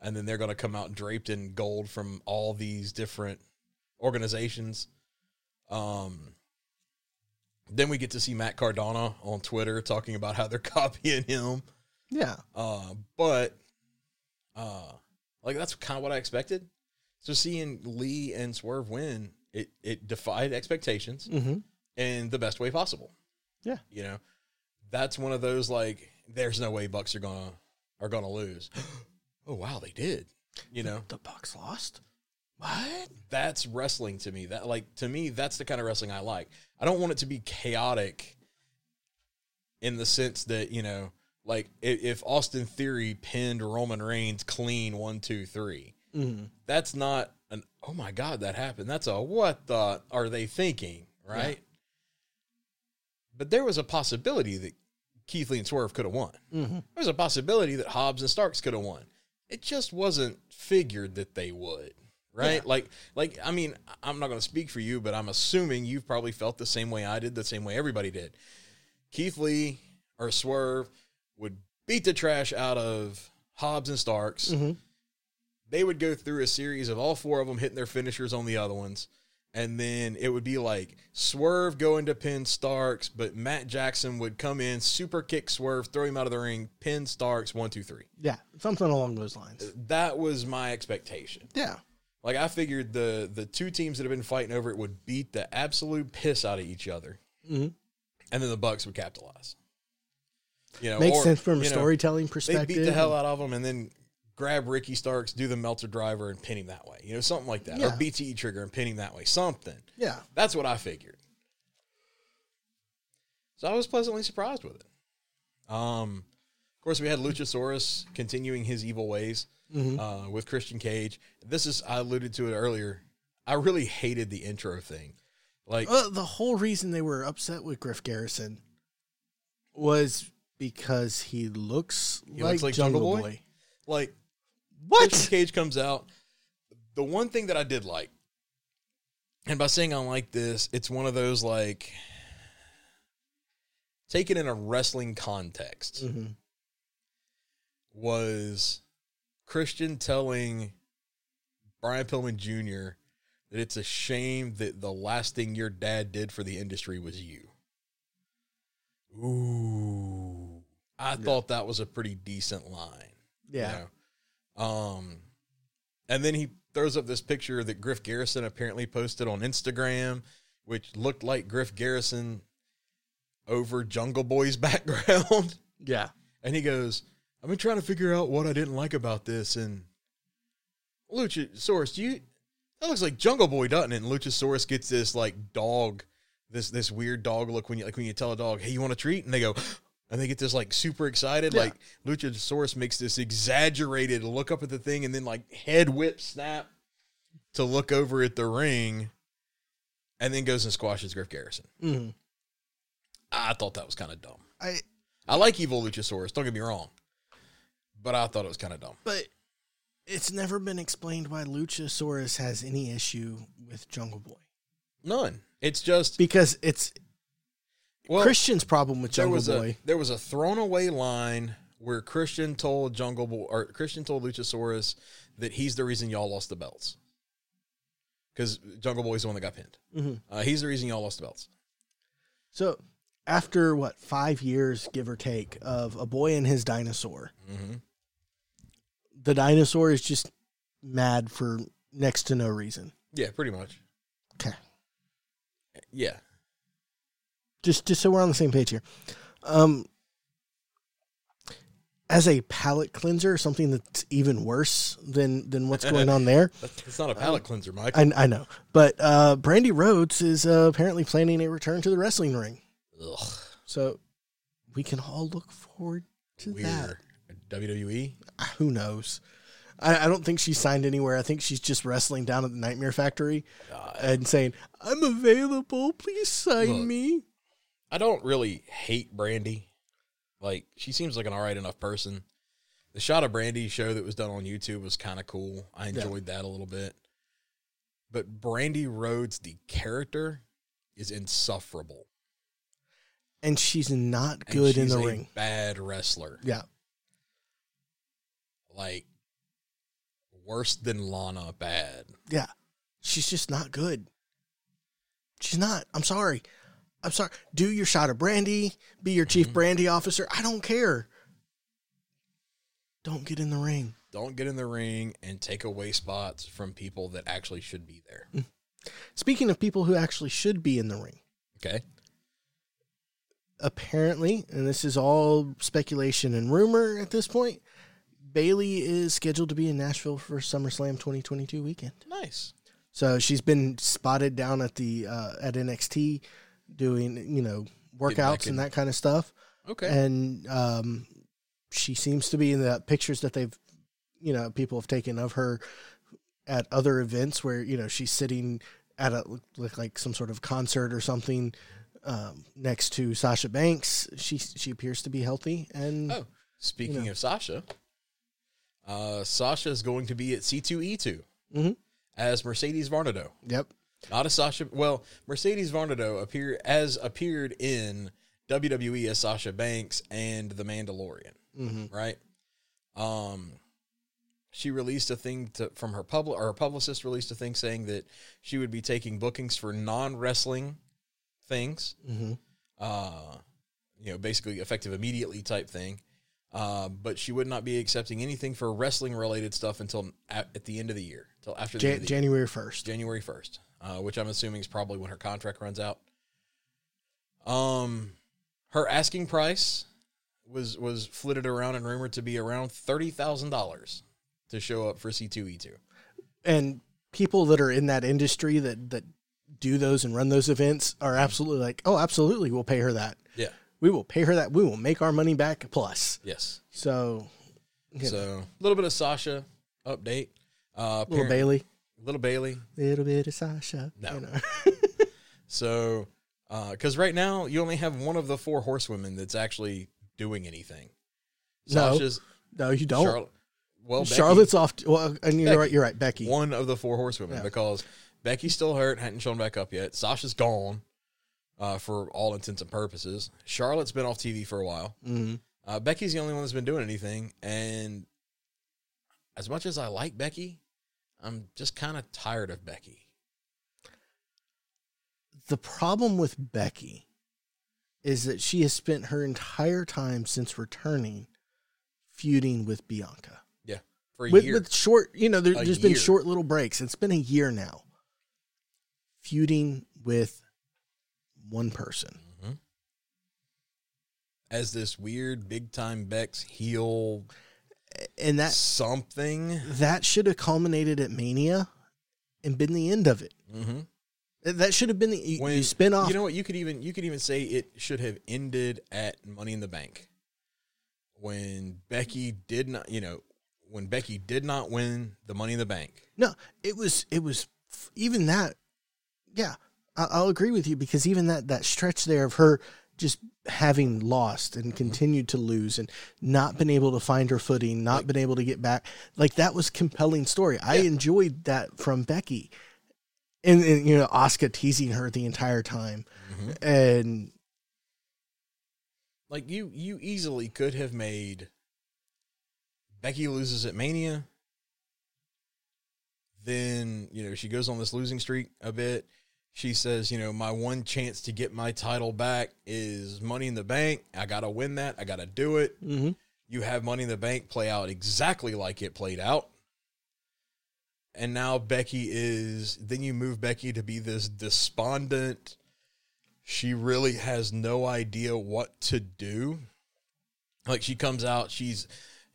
and then they're going to come out draped in gold from all these different organizations. Um, then we get to see Matt Cardona on Twitter talking about how they're copying him. Yeah. Uh, but uh, like that's kind of what I expected. So seeing Lee and Swerve win, it it defied expectations Mm-hmm. in the best way possible. Yeah. you know, that's one of those like, there's no way Bucks are gonna are gonna lose. oh wow, they did. You know, The Bucks lost. What? that's wrestling to me. That like to me, that's the kind of wrestling I like. I don't want it to be chaotic in the sense that, you know, like if, Austin Theory pinned Roman Reigns clean one, two, three, Mm-hmm. that's not an oh my god, that happened. That's a what the are they thinking, right? But there was a possibility that Keith Lee and Swerve could have won. Mm-hmm. There was a possibility that Hobbs and Starks could have won. It just wasn't figured that they would, right? Yeah. Like, like I mean, I'm not going to speak for you, but I'm assuming you've probably felt the same way I did, the same way everybody did. Keith Lee or Swerve would beat the trash out of Hobbs and Starks. Mhm. They would go through a series of all four of them hitting their finishers on the other ones. And then it would be like Swerve going to pin Starks, but Matt Jackson would come in, super kick Swerve, throw him out of the ring, pin Starks, one, two, three. Yeah. Something along those lines. That was my expectation. Yeah. Like I figured the the two teams that have been fighting over it would beat the absolute piss out of each other, Mm-hmm. and then the Bucks would capitalize. You know, Makes or, sense from a know, storytelling They perspective. beat the hell out of them, and then grab Ricky Starks, do the Meltzer driver, and pin him that way. You know, something like that, or BTE trigger and pin him that way. Something. Yeah. That's what I figured. So I was pleasantly surprised with it. Um, of course, we had Luchasaurus continuing his evil ways Mhm. uh, with Christian Cage. This is I alluded to it earlier. I really hated the intro thing. Like, Uh, the whole reason they were upset with Griff Garrison was because he looks He like, looks like Jungle, Jungle Boy. Boy? like What? Christian Cage comes out. The one thing that I did like, and by saying I like this, it's one of those like taken in a wrestling context. Mhm. was Christian telling Brian Pillman Jr. that it's a shame that the last thing your dad did for the industry was you. Ooh. I thought that was a pretty decent line. you Yeah. know? Um and then he throws up this picture that Griff Garrison apparently posted on Instagram, which looked like Griff Garrison over Jungle Boy's background. Yeah. And he goes, I've been trying to figure out what I didn't like about this. And Luchasaurus, do you that looks like Jungle Boy, doesn't it? And Luchasaurus gets this like dog, this this weird dog look when you like when you tell a dog, hey, you want a treat? And they go, and they get this like super excited. Yeah. Like Luchasaurus makes this exaggerated look up at the thing and then like head whip snap to look over at the ring and then goes and squashes Griff Garrison. hmm I thought that was kind of dumb. I I like Evil Luchasaurus, don't get me wrong. But I thought it was kind of dumb. but it's never been explained why Luchasaurus has any issue with Jungle Boy None. It's just because it's well, Christian's problem with there Jungle was Boy. a there was a thrown away line where Christian told Jungle Boy or Christian told Luchasaurus that he's the reason y'all lost the belts. Because Jungle Boy's the one that got pinned. Mhm. Uh, he's the reason y'all lost the belts. So after what five years, give or take, of a boy and his dinosaur, Mm-hmm. the dinosaur is just mad for next to no reason. Yeah, pretty much. Okay. Yeah. Just just so we're on the same page here. Um as a palate cleanser, something that's even worse than than what's going on there. That's not a palate cleanser, Mike. I, I know, but uh, Brandi Rhodes is uh, apparently planning a return to the wrestling ring, Ugh, so we can all look forward to that. WWE? Ah, Who knows? I, I don't think she's signed anywhere. I think she's just wrestling down at the Nightmare Factory God. and saying, "I'm available. Please sign Look. me." I don't really hate Brandi. Like she seems like an all right enough person, The shot of Brandy show that was done on YouTube was kind of cool. I Yeah. enjoyed that a little bit. But Brandi Rhodes, the character, is insufferable. And she's not good in the a ring. Bad wrestler. Yeah. Like worse than Lana bad. Yeah. She's just not good. She's not. I'm sorry. I'm sorry. Do your shot of brandy. Be your Mm-hmm. chief brandy officer. I don't care. Don't get in the ring. Don't get in the ring and take away spots from people that actually should be there. Speaking of people who actually should be in the ring, Okay. apparently, and this is all speculation and rumor at this point, Bayley is scheduled to be in Nashville for SummerSlam 2022 weekend. Nice. So she's been spotted down at the uh, at NXT doing you know workouts and that kind of stuff. Okay. and um, she seems to be in the pictures that they've, you know, people have taken of her at other events where you know she's sitting at a like, like some sort of concert or something um, next to Sasha Banks. She she appears to be healthy and oh, speaking know. of Sasha, uh, Sasha is going to be at C2E2 Mhm. as Mercedes Varnado. yep, Not a Sasha. Well, Mercedes Varnado appear as appeared in WWE as Sasha Banks and The Mandalorian. hmm right? Um, she released a thing to, from her public, or her publicist released a thing saying that she would be taking bookings for non wrestling things. hmm Uh, you know, basically effective immediately type thing. Uh, but she would not be accepting anything for wrestling related stuff until at, at the end of the year, until after Jan- the. January first. January first, uh, which I'm assuming is probably when her contract runs out. Um, her asking price was was flitted around and rumored to be around thirty thousand dollars to show up for C two E two. and people that are in that industry that that do those and run those events are absolutely like, oh, absolutely, we'll pay her that. Yeah. We will pay her that. We will make our money back plus. Yes. So, So a little bit of Sasha update. Uh, little Bayley, Little Bayley. little bit of Sasha. No. you know. So, because right now you only have one of the four horsewomen that's actually doing anything. No. Sasha's no, you don't. Charlotte. Well, Becky- Charlotte's off. Well, and you're Becky. right. You're right, Becky. one of the four horsewomen Yeah. because Becky's still hurt, hadn't shown back up yet. Sasha's gone uh, for all intents and purposes. Charlotte's been off TV for a while. hmm Uh, Becky's the only one that's been doing anything. And as much as I like Becky, I'm just kind of tired of Becky. The problem with Becky is that she has spent her entire time since returning feuding with Bianca. For a with, year, with short, you know, there, there's been short little breaks. It's been a year now. Feuding with one person. Mm-hmm. as this weird big time Bex heel And that something. that should have culminated at Mania and been the end of it. Mm-hmm. That should have been the you, when you spin off. You know what? You could even you could even say it should have ended at Money in the Bank when Becky did not. You know, when Becky did not win the Money in the Bank. no, it was it was even that. Yeah, I, I'll agree with you because even that that stretch there of her just having lost and continued to lose and not been able to find her footing, not Like- been able to get back, like that was compelling story. I enjoyed that from Becky, and, and you know Asuka teasing her the entire time, mm-hmm. and Like you, you easily could have made Becky loses at Mania. Then you know she goes on this losing streak a bit. She says, you know, my one chance to get my title back is Money in the Bank. I gotta win that. I gotta do it. mhm. you have Money in the Bank play out exactly like it played out. And now Becky is, then you move Becky to be this despondent. She really has no idea what to do. Like she comes out, she's,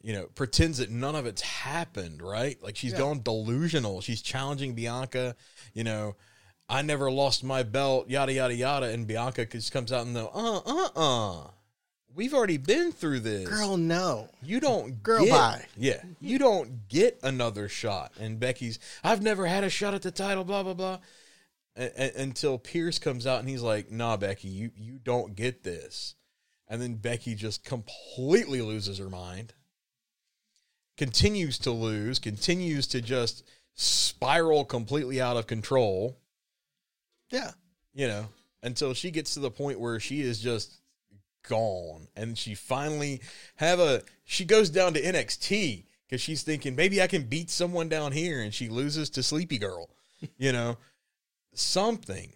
you know, pretends that none of it's happened, right? Like she's Yeah. gone delusional. She's challenging Bianca, you know, I never lost my belt, yada, yada, yada. And Bianca just comes out and go, uh, uh, uh. We've already been through this. girl, no, You don't Girl, get, bye. Yeah, you don't get another shot. And Becky's, I've never had a shot at the title. Blah blah blah. A- a- until Pearce comes out and he's like, "Nah, Becky, you you don't get this." And then Becky just completely loses her mind. continues to lose, continues to just spiral completely out of control, Yeah. you know, until she gets to the point where she is just gone and she finally have a she goes down to NXT cuz she's thinking maybe I can beat someone down here and she loses to Sleepy Girl, you know. Something.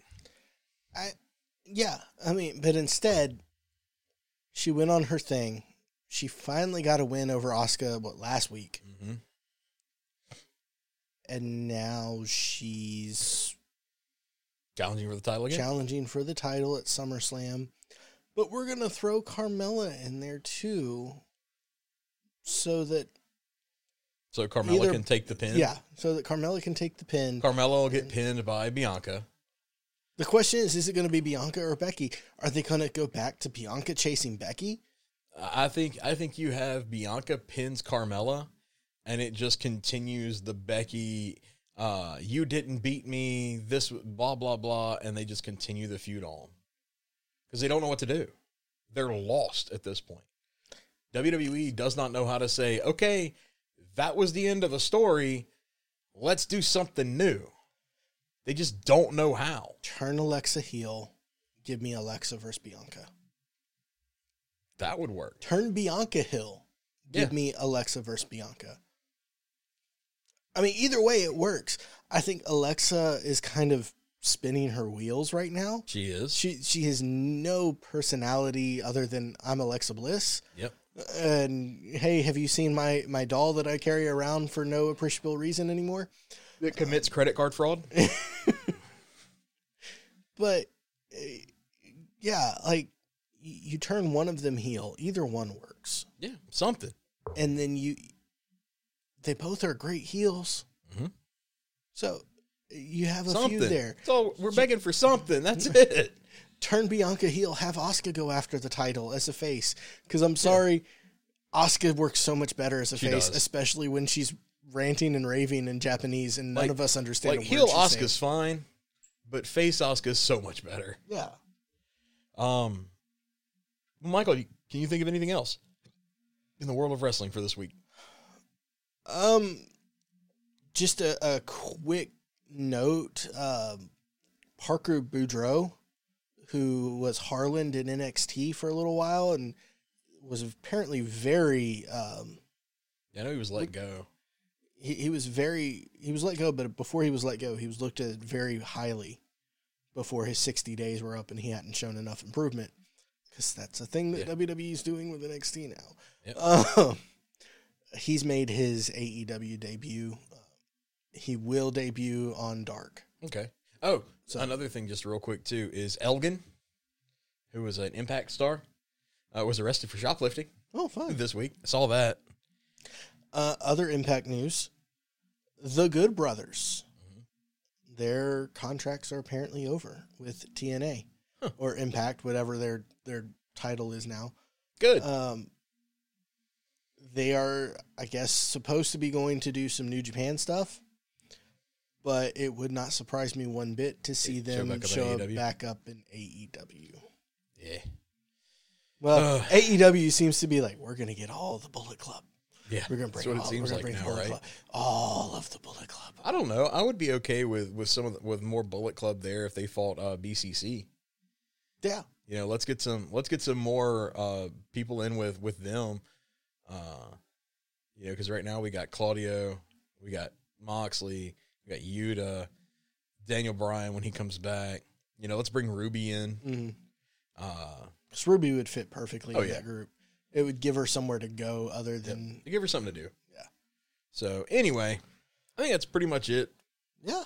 I yeah, I mean, but instead she went on her thing. She finally got a win over Asuka what last week. Mhm. And now she's Challenging for the title again. challenging for the title at SummerSlam. But we're going to throw Carmella in there too so that so Carmella Either- can take the pin. yeah, so that Carmella can take the pin. Carmella will get pinned by Bianca. The question is is it going to be Bianca or Becky? Are they going to go back to Bianca chasing Becky? I think I think you have Bianca pins Carmella, and it just continues the Becky. Uh, you didn't beat me. This blah blah blah, and they just continue the feud on because they don't know what to do. They're lost at this point. WWE does not know how to say, okay, that was the end of a story. Let's do something new. They just don't know how. Turn Alexa heel. Give me Alexa versus Bianca. That would work. Turn Bianca heel. Give Yeah. me Alexa versus Bianca. I mean, either way, it works. I think Alexa is kind of spinning her wheels right now. She is. She she has no personality other than I'm Alexa Bliss. Yep. And hey, have you seen my my doll that I carry around for no appreciable reason anymore? That commits credit card fraud. But uh, yeah, like you turn one of them heel, either one works. yeah, something. And then you they both are great heels. Mhm. So you have a something. few there. So we're begging for something. That's it. Turn Bianca heel, have Asuka go after the title as a face. Because I'm sorry, Asuka works so much better as a She face, does. especially when she's ranting and raving in Japanese, and none Like- of us understand. Like heel word she's saying. Asuka's fine, but face Asuka's so much better. Yeah. Um, Michael, can you think of anything else in the world of wrestling for this week? Um, just a, a quick note. Um, Parker Boudreaux, who was Harland in NXT for a little while and was apparently very, um, I know he was let go. he, he was very, he was let go, but before he was let go, he was looked at very highly before his 60 days were up and he hadn't shown enough improvement. Because that's a thing that Yeah. WWE is doing with NXT now. Yep. Um, he's made his AEW debut. Uh, he will debut on Dark. Okay. Oh, So- another thing, just real quick too, is Elgin, who was an Impact star, uh, was arrested for shoplifting Oh, fine. this week. I saw that. Uh, other Impact news: the Good Brothers. Mm-hmm. Their contracts are apparently over with TNA Huh. or Impact, whatever their their title is now. Good. Um, they are, I guess, supposed to be going to do some New Japan stuff, but it would not surprise me one bit to see Show them back up show up back up in AEW. yeah. Well, Ugh. AEW seems to be like, we're going to get all the Bullet Club. Yeah. We're going to bring what it all, seems we're like gonna bring now, Bullet right? Club. all of the Bullet Club. I don't know. I would be okay with with some of the, with more Bullet Club there if they fought uh, BCC. Yeah. You know, let's get some let's get some more uh, people in with with them. Uh, you know, because right now we got Claudio, we got Moxley, we got Yuta, Daniel Bryan when he comes back. You know, let's bring Ruby in. Mm-hmm. Uh, Because Ruby would fit perfectly Oh, in yeah. that group. It would give her somewhere to go other than, to give her something to do. Yeah. So anyway, I think that's pretty much it yeah.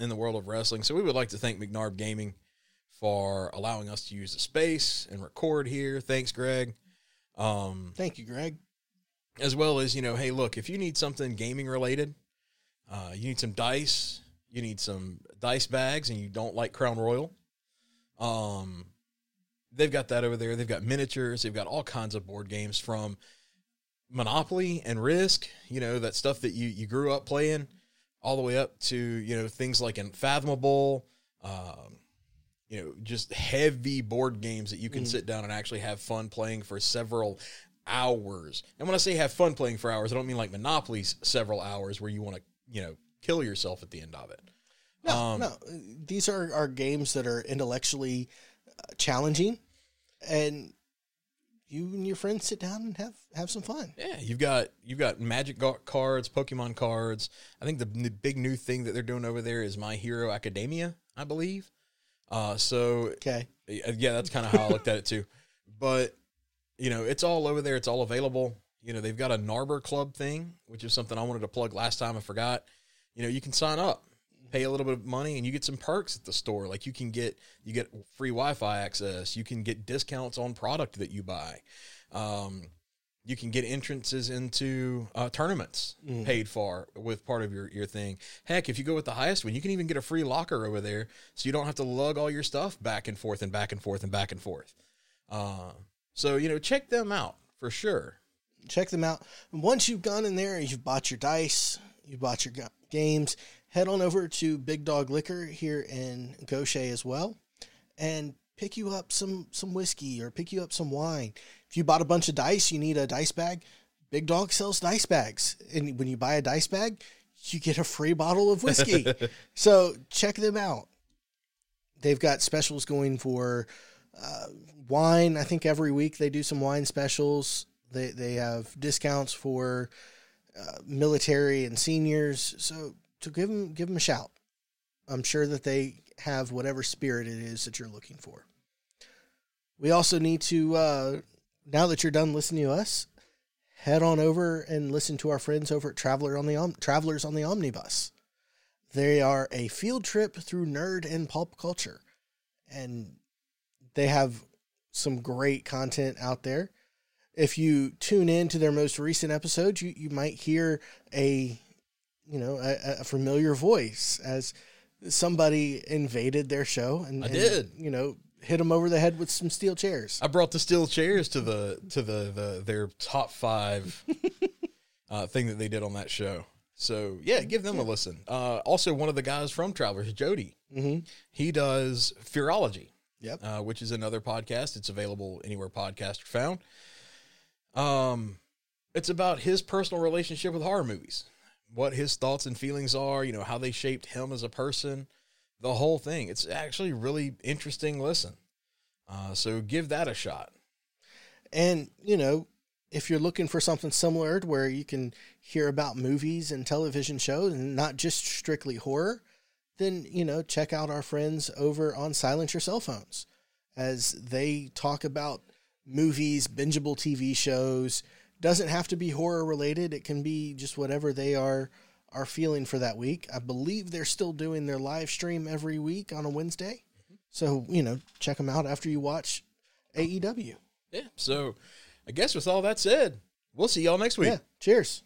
in the world of wrestling. So we would like to thank McNarb Gaming for allowing us to use the space and record here. Thanks, Greg. Um, Thank you, Greg. As well as you know, hey, look, if you need something gaming related, uh, you need some dice, you need some dice bags, and you don't like Crown Royal, um, they've got that over there. They've got miniatures, they've got all kinds of board games from Monopoly and Risk, you know, that stuff that you you grew up playing, all the way up to you know things like Unfathomable. Um, you know, just heavy board games that you can Mhm. sit down and actually have fun playing for several hours. And when I say have fun playing for hours, I don't mean like Monopoly's several hours where you want to, you know, kill yourself at the end of it. No, Um, no. These are, are games that are intellectually uh, challenging, and you and your friends sit down and have have some fun. Yeah, you've got you've got Magic cards, Pokemon cards. I think the n- big new thing that they're doing over there is My Hero Academia, I believe. Uh, so Okay. yeah, that's kind of how I looked at it too. But you know, it's all over there. It's all available. You know, they've got a Narber Club thing, which is something I wanted to plug last time. I forgot. You know, you can sign up, pay a little bit of money, and you get some perks at the store. Like you can get you get free Wi-Fi access. You can get discounts on product that you buy. Um, you can get entrances into uh, tournaments paid for with part of your, your thing. Heck, if you go with the highest one, you can even get a free locker over there, so you don't have to lug all your stuff back and forth and back and forth and back and forth. Uh, so you know, check them out for sure. check them out. And once you've gone in there and you've bought your dice, you've bought your games, head on over to Big Dog Liquor here in Gaucher as well, and pick you up some some whiskey or pick you up some wine. If you bought a bunch of dice, you need a dice bag. Big Dog sells dice bags, and when you buy a dice bag, you get a free bottle of whiskey. so check them out. They've got specials going for uh, wine. I think every week they do some wine specials. They they have discounts for uh, military and seniors. So to give them give them a shout. I'm sure that they have whatever spirit it is that you're looking for. We also need to uh, now that you're done listening to us, head on over and listen to our friends over at Traveler on the Om- Travelers on the Omnibus. They are a field trip through nerd and pulp culture, and they have some great content out there. If you tune in to their most recent episodes, you, you might hear a you know a, a familiar voice as somebody invaded their show and I and, did. you know hit them over the head with some steel chairs. I brought the steel chairs to the to the, the their top five uh, thing that they did on that show. So yeah, give them a listen. Uh, also, one of the guys from Travelers, Jody, Mm-hmm. he does Fearology, Yep. uh, which is another podcast. It's available anywhere podcasts are found. Um, it's about his personal relationship with horror movies, what his thoughts and feelings are. You know how they shaped him as a person, the whole thing. It's actually really interesting. Listen, uh, so give that a shot. And, you know, if you're looking for something similar to where you can hear about movies and television shows and not just strictly horror, then, you know, check out our friends over on Silence Your Cell Phones as they talk about movies, bingeable TV shows. Doesn't have to be horror related. It can be just whatever they are are feeling for that week. I believe they're still doing their live stream every week on a Wednesday. So, you know, check them out after you watch AEW. Yeah. So I guess with all that said, we'll see y'all next week. Yeah. Cheers.